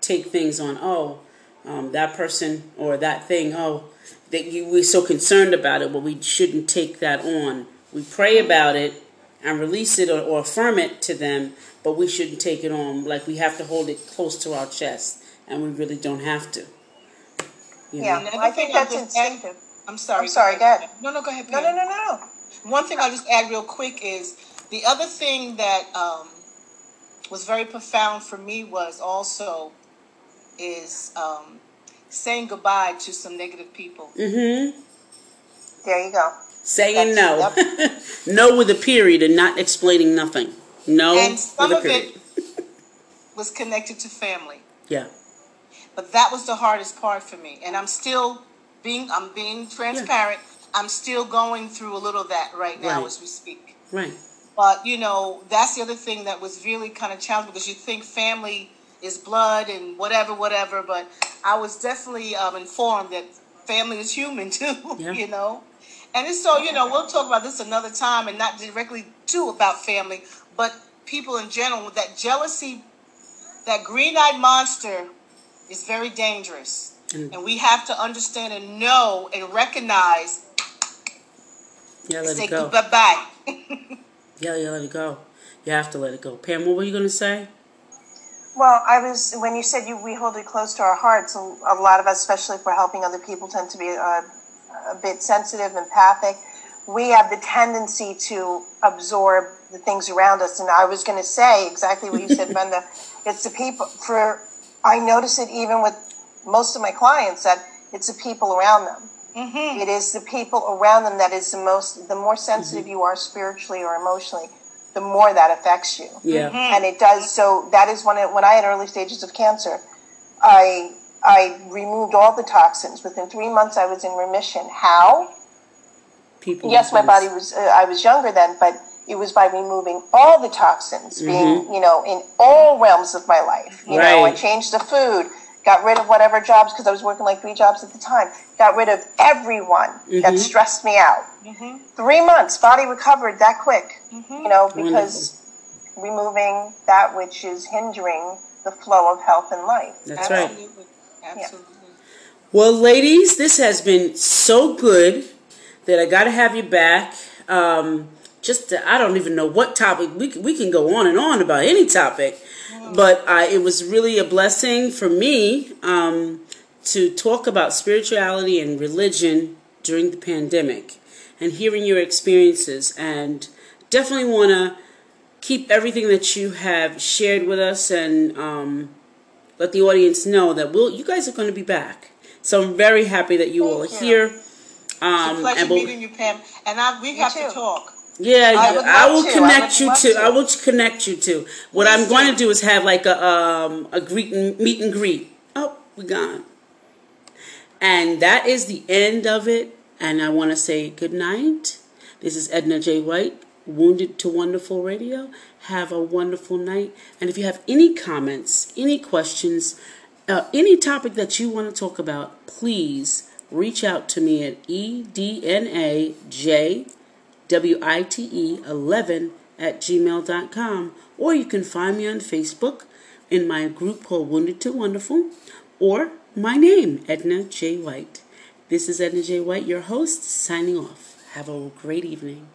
take things on. Oh, um, that person or that thing. Oh, that you we're so concerned about it, but we shouldn't take that on. We pray about it and release it or, or affirm it to them, but we shouldn't take it on. Like we have to hold it close to our chest, and we really don't have to. You know? Yeah, I think that's instinctive. I'm sorry. I'm sorry. Go ahead. No, no, go ahead. No, no, no, no, no. One thing I'll just add real quick is the other thing that um, was very profound for me was also is um, saying goodbye to some negative people. Mm-hmm. There you go. Saying That's, no. No with a period and not explaining nothing. No. And some of it was connected to family. Yeah. But that was the hardest part for me, and I'm still being I'm being transparent. Yeah. I'm still going through a little of that right now right. as we speak. Right. But you know, that's the other thing that was really kind of challenging because you think family is blood and whatever, whatever. But I was definitely um, informed that family is human too. Yeah. You know, and so you know we'll talk about this another time and not directly too about family, but people in general. That jealousy, that green-eyed monster, is very dangerous. Mm. And we have to understand and know and recognize. Yeah, let say it go. Bye bye. yeah, yeah, let it go. You have to let it go. Pam, what were you going to say? Well, I was when you said you, we hold it close to our hearts. A, a lot of us, especially if we're helping other people, tend to be a, uh, a bit sensitive, empathic. We have the tendency to absorb the things around us. And I was going to say exactly what you said, Brenda. It's the people. For I notice it even with most of my clients that it's the people around them. Mm-hmm. It is the people around them that is the most, the more sensitive mm-hmm. you are spiritually or emotionally, the more that affects you. Yeah. Mm-hmm. And it does. So that is when it, when I had early stages of cancer, I, I removed all the toxins. Within three months, I was in remission. How? People. Yes, my body was, uh, I was younger then, but it was by removing all the toxins, being, mm-hmm. you know, in all realms of my life. You right. know, I changed the food got rid of whatever jobs because I was working like three jobs at the time. Got rid of everyone mm-hmm. that stressed me out. Mm-hmm. Three months, body recovered that quick. Mm-hmm. You know, because Wonderful. removing that which is hindering the flow of health and life. That's Absolutely. right. Absolutely. Yeah. Well, ladies, this has been so good that I got to have you back. Um, just to, I don't even know what topic we we can go on and on about any topic but uh, it was really a blessing for me um, to talk about spirituality and religion during the pandemic and hearing your experiences. And definitely want to keep everything that you have shared with us and um, let the audience know that we'll you guys are going to be back. So i'm very happy that you Thank all are you. here. Um, it's a pleasure we'll, meeting you pam. And I, we have too. to talk yeah, I, I will to. connect I you to, to. I will connect you to. What I'm going to do is have like a um a greet and, meet and greet. Oh, we gone. And that is the end of it. And I want to say good night. This is Edna J. White, Wounded to Wonderful Radio. Have a wonderful night. And if you have any comments, any questions, uh, any topic that you want to talk about, please reach out to me at ednaj WITE 11 at gmail.com. Or you can find me on Facebook in my group called Wounded to Wonderful or my name, Edna J. White. This is Edna J. White, your host, signing off. Have a great evening.